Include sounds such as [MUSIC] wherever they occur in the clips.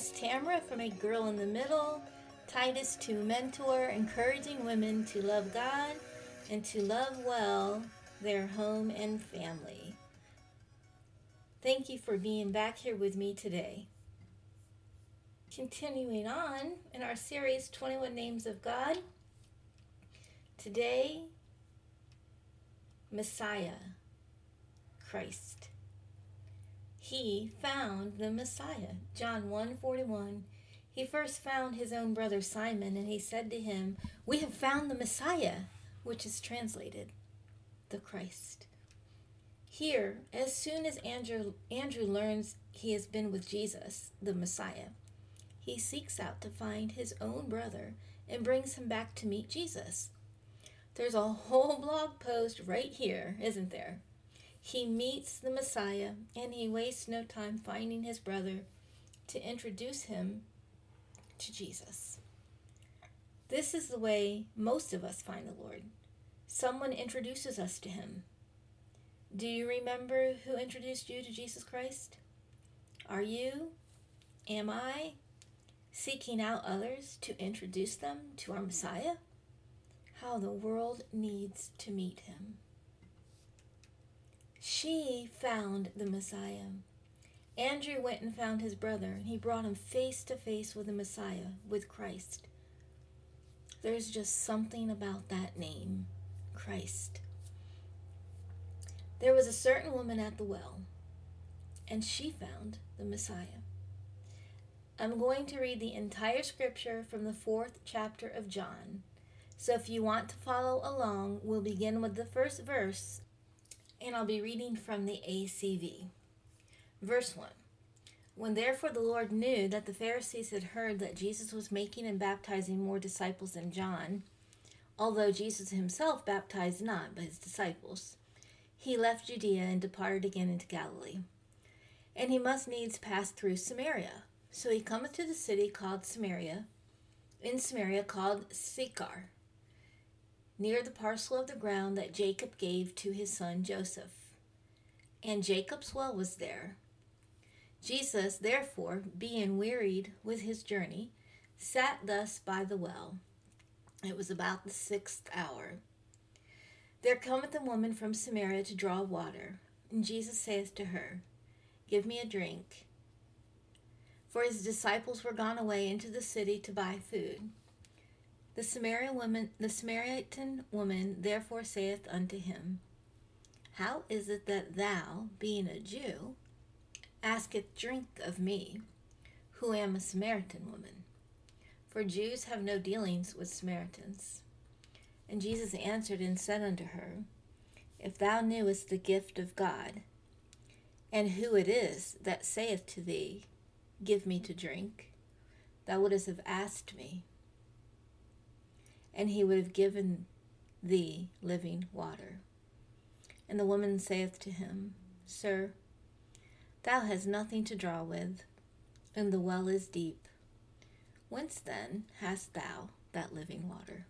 is Tamara from A Girl in the Middle. Titus 2 mentor, encouraging women to love God and to love well their home and family. Thank you for being back here with me today. Continuing on in our series 21 Names of God, today, Messiah, Christ. He found the Messiah. John 1:41. He first found his own brother Simon and he said to him, "We have found the Messiah," which is translated the Christ. Here, as soon as Andrew Andrew learns he has been with Jesus, the Messiah, he seeks out to find his own brother and brings him back to meet Jesus. There's a whole blog post right here, isn't there? He meets the Messiah and he wastes no time finding his brother to introduce him to Jesus. This is the way most of us find the Lord. Someone introduces us to him. Do you remember who introduced you to Jesus Christ? Are you, am I, seeking out others to introduce them to our Messiah? How the world needs to meet him. She found the Messiah. Andrew went and found his brother, and he brought him face to face with the Messiah, with Christ. There's just something about that name, Christ. There was a certain woman at the well, and she found the Messiah. I'm going to read the entire scripture from the fourth chapter of John. So if you want to follow along, we'll begin with the first verse, and I'll be reading from the ACV. Verse 1 When therefore the Lord knew that the Pharisees had heard that Jesus was making and baptizing more disciples than John, although Jesus himself baptized not, but his disciples, he left Judea and departed again into Galilee. And he must needs pass through Samaria. So he cometh to the city called Samaria, in Samaria called Sychar, near the parcel of the ground that Jacob gave to his son Joseph. And Jacob's well was there. Jesus, therefore, being wearied with his journey, sat thus by the well. It was about the sixth hour. There cometh a woman from Samaria to draw water, and Jesus saith to her, Give me a drink for his disciples were gone away into the city to buy food. The Samaritan woman, the Samaritan woman therefore saith unto him, How is it that thou, being a Jew, asketh drink of me, who am a Samaritan woman? For Jews have no dealings with Samaritans. And Jesus answered and said unto her, If thou knewest the gift of God, and who it is that saith to thee, Give me to drink, thou wouldst have asked me, and he would have given thee living water. And the woman saith to him, Sir, thou hast nothing to draw with, and the well is deep. Whence then hast thou that living water?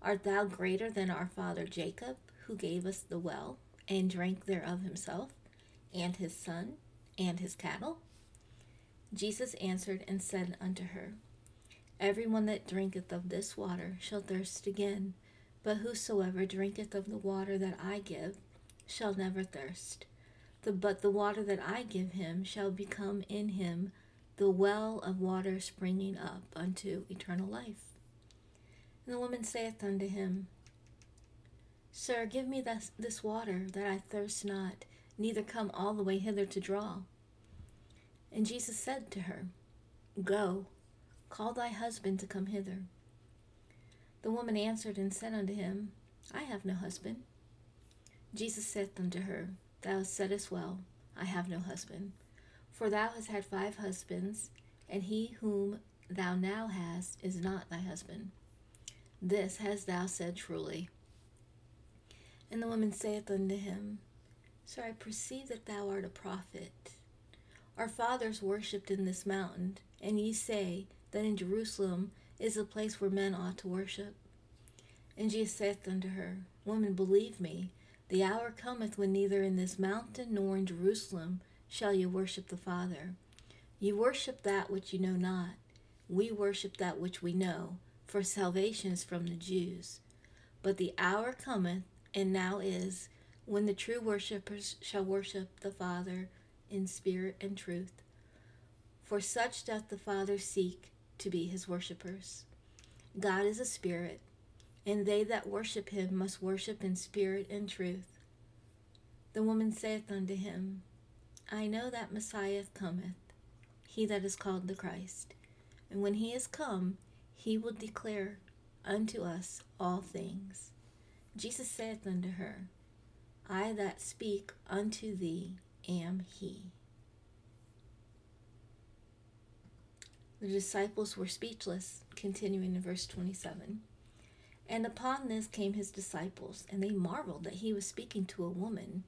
Art thou greater than our father Jacob, who gave us the well, and drank thereof himself, and his son, and his cattle? Jesus answered and said unto her, Every one that drinketh of this water shall thirst again, but whosoever drinketh of the water that I give shall never thirst. The, but the water that I give him shall become in him the well of water springing up unto eternal life. And the woman saith unto him, Sir, give me this, this water, that I thirst not, neither come all the way hither to draw. And Jesus said to her, Go, call thy husband to come hither. The woman answered and said unto him, I have no husband. Jesus saith unto her, Thou saidst well, I have no husband. For thou hast had five husbands, and he whom thou now hast is not thy husband. This hast thou said truly. And the woman saith unto him, Sir, I perceive that thou art a prophet. Our fathers worshipped in this mountain, and ye say that in Jerusalem is the place where men ought to worship. And Jesus saith unto her, Woman, believe me, the hour cometh when neither in this mountain nor in Jerusalem shall ye worship the Father. You worship that which you know not. We worship that which we know, for salvation is from the Jews. But the hour cometh, and now is, when the true worshippers shall worship the Father in spirit and truth. For such doth the Father seek to be his worshippers. God is a spirit, and they that worship him must worship in spirit and truth. The woman saith unto him, I know that Messiah cometh, he that is called the Christ. And when he is come, he will declare unto us all things. Jesus saith unto her, I that speak unto thee am he. The disciples were speechless, continuing in verse 27. And upon this came his disciples, and they marveled that he was speaking to a woman.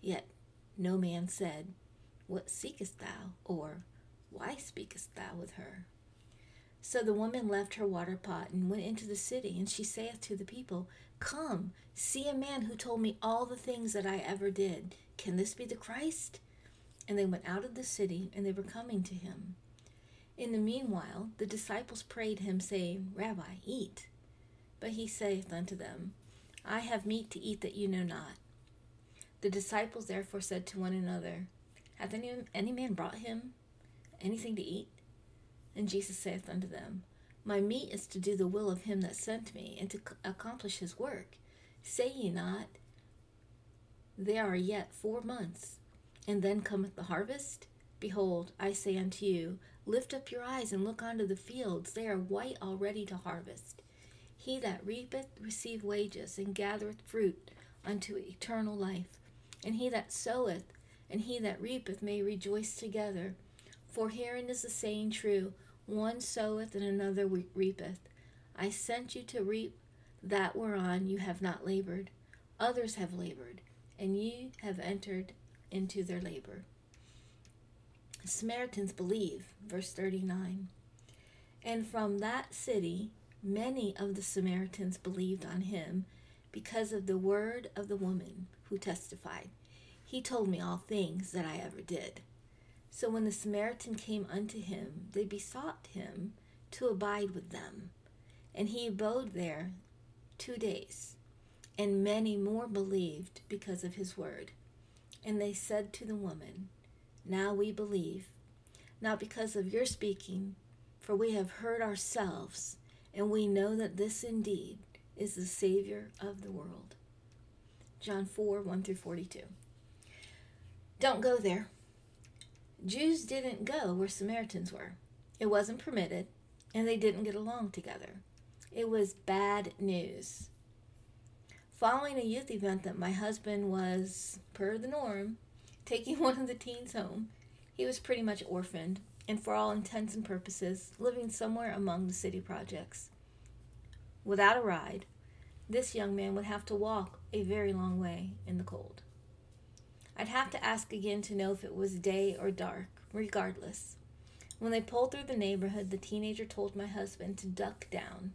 Yet no man said, What seekest thou? or Why speakest thou with her? So the woman left her water pot and went into the city, and she saith to the people, Come, see a man who told me all the things that I ever did. Can this be the Christ? And they went out of the city, and they were coming to him. In the meanwhile, the disciples prayed him, saying, Rabbi, eat. But he saith unto them, I have meat to eat that you know not. The disciples therefore said to one another, Hath any, any man brought him anything to eat? And Jesus saith unto them, My meat is to do the will of him that sent me, and to accomplish his work. Say ye not, There are yet four months, and then cometh the harvest? Behold, I say unto you, Lift up your eyes and look unto the fields, they are white already to harvest. He that reapeth receive wages, and gathereth fruit unto eternal life. And he that soweth and he that reapeth may rejoice together. For herein is the saying true one soweth and another reapeth. I sent you to reap that whereon you have not labored. Others have labored, and ye have entered into their labor. Samaritans believe, verse 39. And from that city many of the Samaritans believed on him because of the word of the woman who testified, He told me all things that I ever did. So when the Samaritan came unto him, they besought him to abide with them. And he abode there two days. And many more believed because of his word. And they said to the woman, Now we believe, not because of your speaking, for we have heard ourselves, and we know that this indeed is the Savior of the world. John 4 1 through 42. Don't go there. Jews didn't go where Samaritans were. It wasn't permitted, and they didn't get along together. It was bad news. Following a youth event that my husband was, per the norm, taking [LAUGHS] one of the teens home, he was pretty much orphaned and, for all intents and purposes, living somewhere among the city projects. Without a ride, this young man would have to walk a very long way in the cold. I'd have to ask again to know if it was day or dark, regardless. When they pulled through the neighborhood, the teenager told my husband to duck down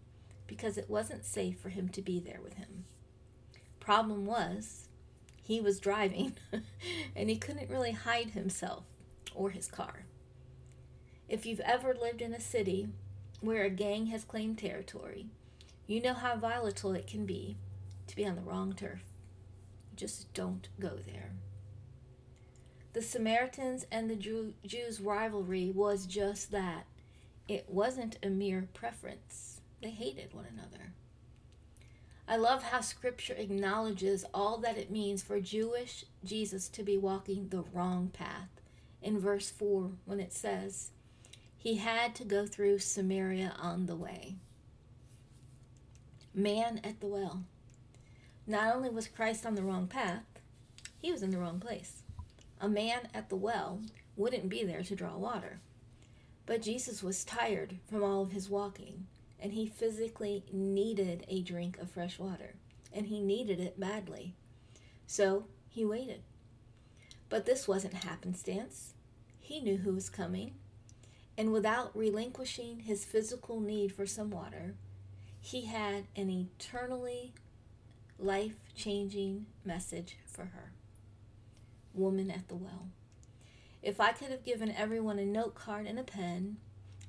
because it wasn't safe for him to be there with him. Problem was, he was driving [LAUGHS] and he couldn't really hide himself or his car. If you've ever lived in a city where a gang has claimed territory, you know how volatile it can be to be on the wrong turf. Just don't go there. The Samaritans and the Jew- Jews' rivalry was just that. It wasn't a mere preference, they hated one another. I love how scripture acknowledges all that it means for Jewish Jesus to be walking the wrong path. In verse 4, when it says, He had to go through Samaria on the way. Man at the well. Not only was Christ on the wrong path, he was in the wrong place. A man at the well wouldn't be there to draw water. But Jesus was tired from all of his walking, and he physically needed a drink of fresh water, and he needed it badly. So he waited. But this wasn't happenstance. He knew who was coming, and without relinquishing his physical need for some water, he had an eternally life changing message for her. Woman at the well. If I could have given everyone a note card and a pen,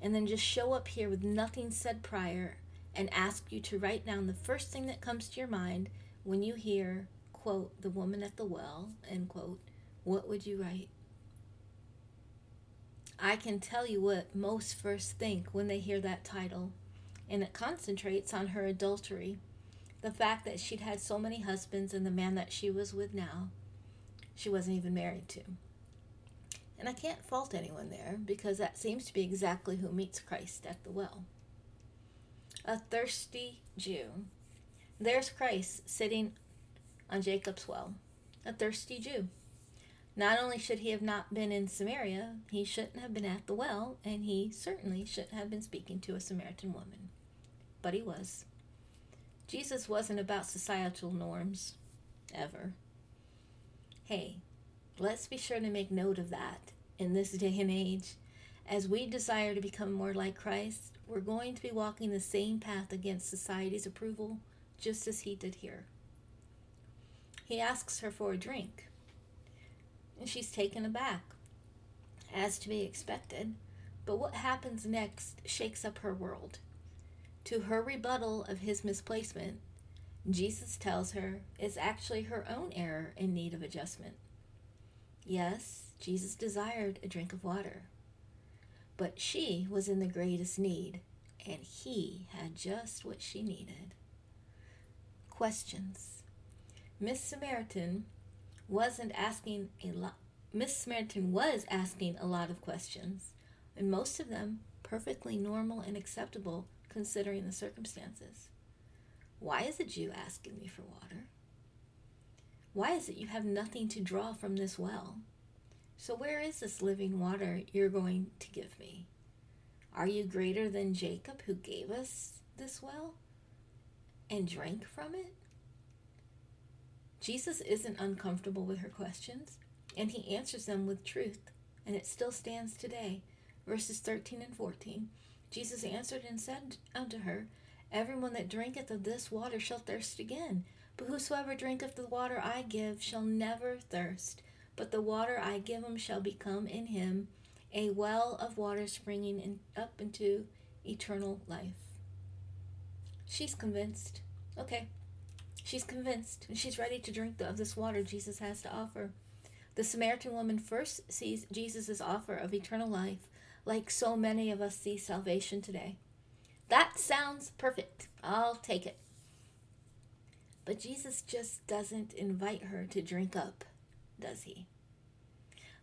and then just show up here with nothing said prior and ask you to write down the first thing that comes to your mind when you hear, quote, the woman at the well, end quote, what would you write? I can tell you what most first think when they hear that title, and it concentrates on her adultery. The fact that she'd had so many husbands and the man that she was with now, she wasn't even married to. And I can't fault anyone there because that seems to be exactly who meets Christ at the well. A thirsty Jew. There's Christ sitting on Jacob's well, a thirsty Jew. Not only should he have not been in Samaria, he shouldn't have been at the well, and he certainly shouldn't have been speaking to a Samaritan woman. But he was. Jesus wasn't about societal norms, ever. Hey, let's be sure to make note of that in this day and age. As we desire to become more like Christ, we're going to be walking the same path against society's approval, just as he did here. He asks her for a drink and she's taken aback, as to be expected. But what happens next shakes up her world. To her rebuttal of his misplacement, Jesus tells her it's actually her own error in need of adjustment. Yes, Jesus desired a drink of water, but she was in the greatest need, and he had just what she needed. Questions Miss Samaritan wasn't asking a lot. Miss Samaritan was asking a lot of questions, and most of them perfectly normal and acceptable considering the circumstances. Why is a Jew asking me for water? Why is it you have nothing to draw from this well? So, where is this living water you're going to give me? Are you greater than Jacob who gave us this well and drank from it? Jesus isn't uncomfortable with her questions, and he answers them with truth, and it still stands today. Verses 13 and 14 Jesus answered and said unto her, Everyone that drinketh of this water shall thirst again. But whosoever drinketh the water I give shall never thirst. But the water I give him shall become in him a well of water springing in, up into eternal life. She's convinced. Okay, She's convinced and she's ready to drink of this water Jesus has to offer. The Samaritan woman first sees Jesus' offer of eternal life, like so many of us see salvation today. That sounds perfect. I'll take it. But Jesus just doesn't invite her to drink up, does he?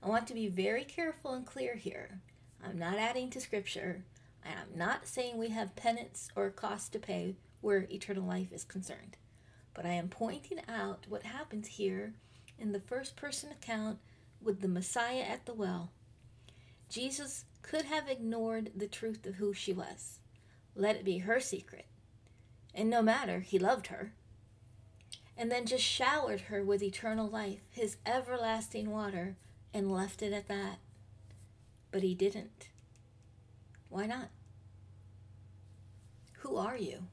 I want to be very careful and clear here. I'm not adding to Scripture, and I'm not saying we have penance or cost to pay where eternal life is concerned but I am pointing out what happens here in the first person account with the Messiah at the well. Jesus could have ignored the truth of who she was, let it be her secret. And no matter, he loved her. And then just showered her with eternal life, his everlasting water, and left it at that. But he didn't. Why not? Who are you?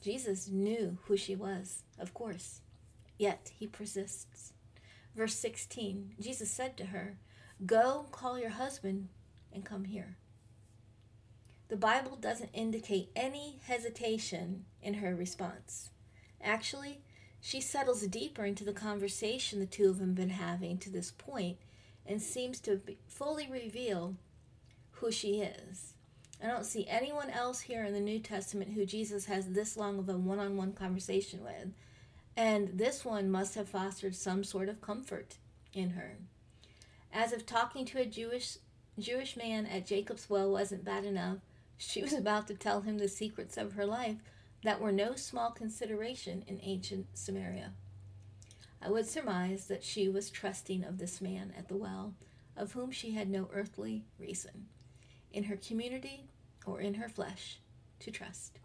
Jesus knew who she was, of course, yet he persists. Verse 16 Jesus said to her, Go call your husband and come here. The Bible doesn't indicate any hesitation in her response. Actually, she settles deeper into the conversation the two of them have been having to this point and seems to fully reveal who she is. I don't see anyone else here in the New Testament who Jesus has this long of a one on one conversation with. And this one must have fostered some sort of comfort in her. As if talking to a Jewish Jewish man at Jacob's well wasn't bad enough, she was about to tell him the secrets of her life that were no small consideration in ancient Samaria. I would surmise that she was trusting of this man at the well, of whom she had no earthly reason in her community or in her flesh to trust.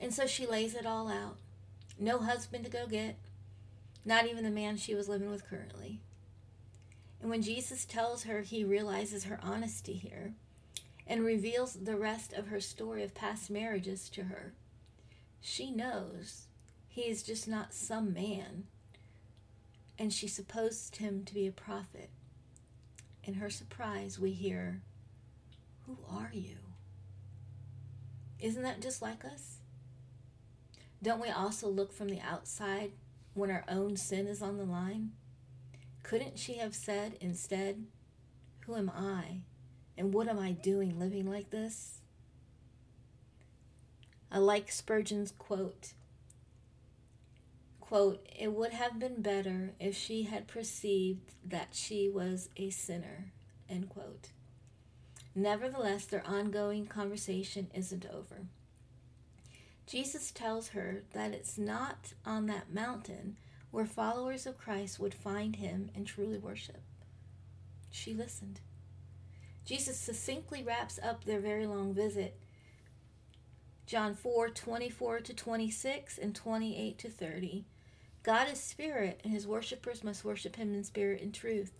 And so she lays it all out. No husband to go get, not even the man she was living with currently. And when Jesus tells her, he realizes her honesty here and reveals the rest of her story of past marriages to her. She knows he is just not some man, and she supposed him to be a prophet in her surprise, we hear, Who are you? Isn't that just like us? Don't we also look from the outside when our own sin is on the line? Couldn't she have said instead, Who am I? And what am I doing living like this? I like Spurgeon's quote. Quote, it would have been better if she had perceived that she was a sinner. End quote. Nevertheless, their ongoing conversation isn't over. Jesus tells her that it's not on that mountain where followers of Christ would find him and truly worship. She listened. Jesus succinctly wraps up their very long visit. John 4 24 to 26 and 28 to 30. God is spirit, and his worshippers must worship him in spirit and truth.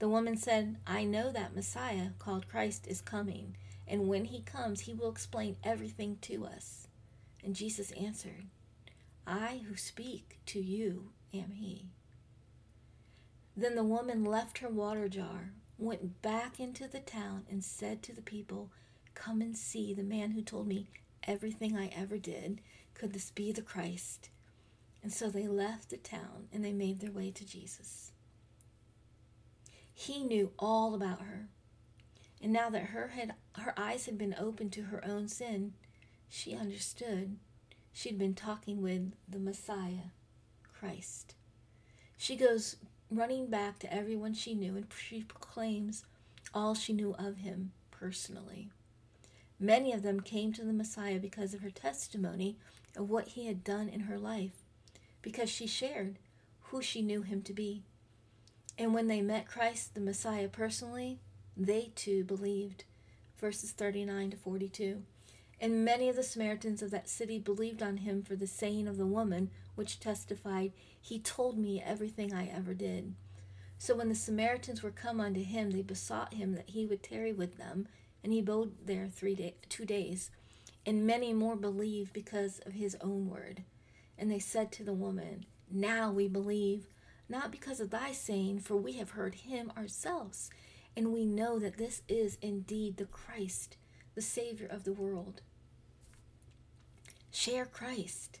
The woman said, I know that Messiah, called Christ, is coming, and when he comes, he will explain everything to us. And Jesus answered, I who speak to you am he. Then the woman left her water jar, went back into the town, and said to the people, Come and see the man who told me everything I ever did. Could this be the Christ? And so they left the town and they made their way to Jesus. He knew all about her. And now that her had her eyes had been opened to her own sin, she understood. She'd been talking with the Messiah, Christ. She goes running back to everyone she knew and she proclaims all she knew of him personally. Many of them came to the Messiah because of her testimony of what he had done in her life, because she shared who she knew him to be. And when they met Christ, the Messiah, personally, they too believed. Verses 39 to 42. And many of the Samaritans of that city believed on him for the saying of the woman, which testified, He told me everything I ever did. So when the Samaritans were come unto him, they besought him that he would tarry with them, and he abode there three day, two days. And many more believed because of his own word. And they said to the woman, Now we believe not because of thy saying, for we have heard him ourselves, and we know that this is indeed the Christ, the Savior of the world. Share Christ.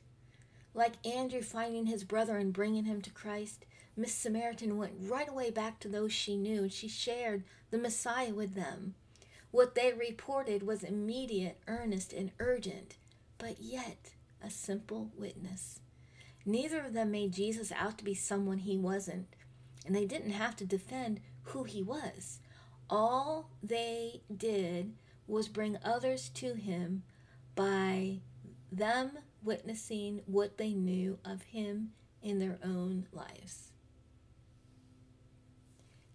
Like Andrew finding his brother and bringing him to Christ, Miss Samaritan went right away back to those she knew, and she shared the Messiah with them. What they reported was immediate, earnest, and urgent, but yet a simple witness. Neither of them made Jesus out to be someone he wasn't, and they didn't have to defend who he was. All they did was bring others to him by them witnessing what they knew of him in their own lives.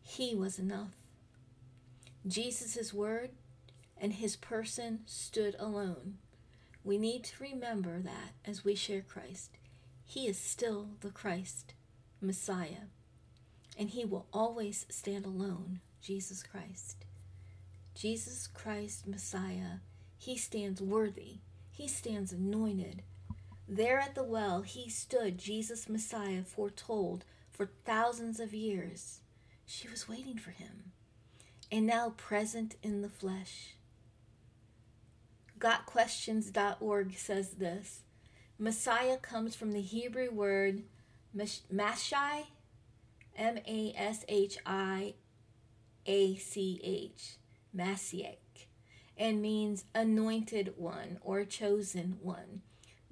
He was enough. Jesus' word and his person stood alone. We need to remember that as we share Christ. He is still the Christ, Messiah, and he will always stand alone, Jesus Christ. Jesus Christ, Messiah, he stands worthy, he stands anointed. There at the well, he stood, Jesus Messiah, foretold for thousands of years. She was waiting for him, and now present in the flesh. GotQuestions.org says this Messiah comes from the Hebrew word Mashiach, M A S H I A C H, Mashiach, and means anointed one or chosen one.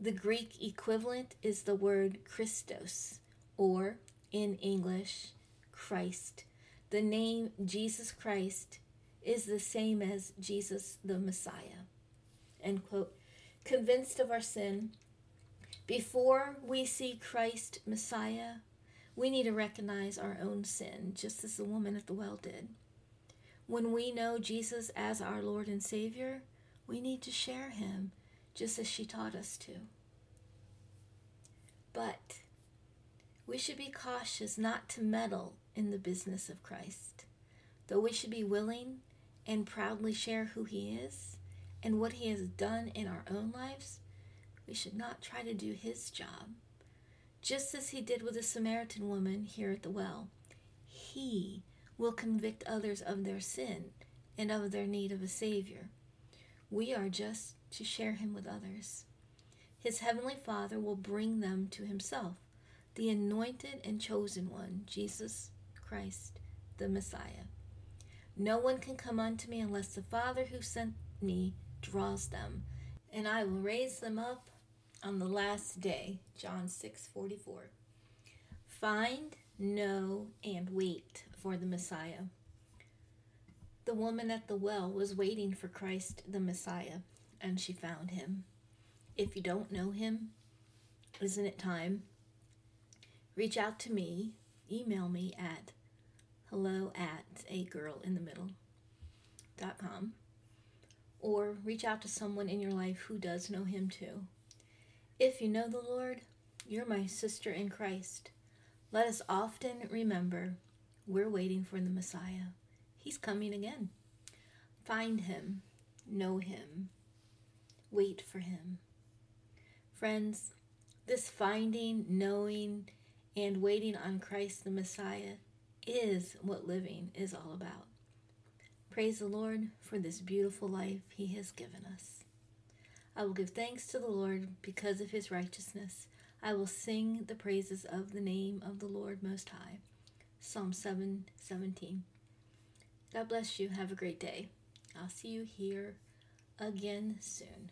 The Greek equivalent is the word Christos, or in English, Christ. The name Jesus Christ is the same as Jesus the Messiah. End quote. Convinced of our sin, before we see Christ Messiah, we need to recognize our own sin, just as the woman at the well did. When we know Jesus as our Lord and Savior, we need to share him just as she taught us to. But we should be cautious not to meddle in the business of Christ, though we should be willing and proudly share who he is and what he has done in our own lives we should not try to do his job. Just as he did with the Samaritan woman here at the well, he will convict others of their sin and of their need of a Savior. We are just to share Him with others. His Heavenly Father will bring them to Himself, the anointed and chosen one, Jesus Christ, the Messiah. No one can come unto me unless the Father who sent me draws them, and I will raise them up on the last day. John 6:44. Find, know, and wait for the Messiah. The woman at the well was waiting for Christ the Messiah, and she found him. If you don't know him, isn't it time? Reach out to me, email me at hello at a girl in the middle dot com or reach out to someone in your life who does know him too. If you know the Lord, you're my sister in Christ. Let us often remember we're waiting for the Messiah. He's coming again. Find him, know him, wait for him. Friends, this finding, knowing, and waiting on Christ the Messiah is what living is all about. Praise the Lord for this beautiful life He has given us. I will give thanks to the Lord because of His righteousness. I will sing the praises of the name of the Lord Most High. Psalm 7 17. God bless you. Have a great day. I'll see you here again soon.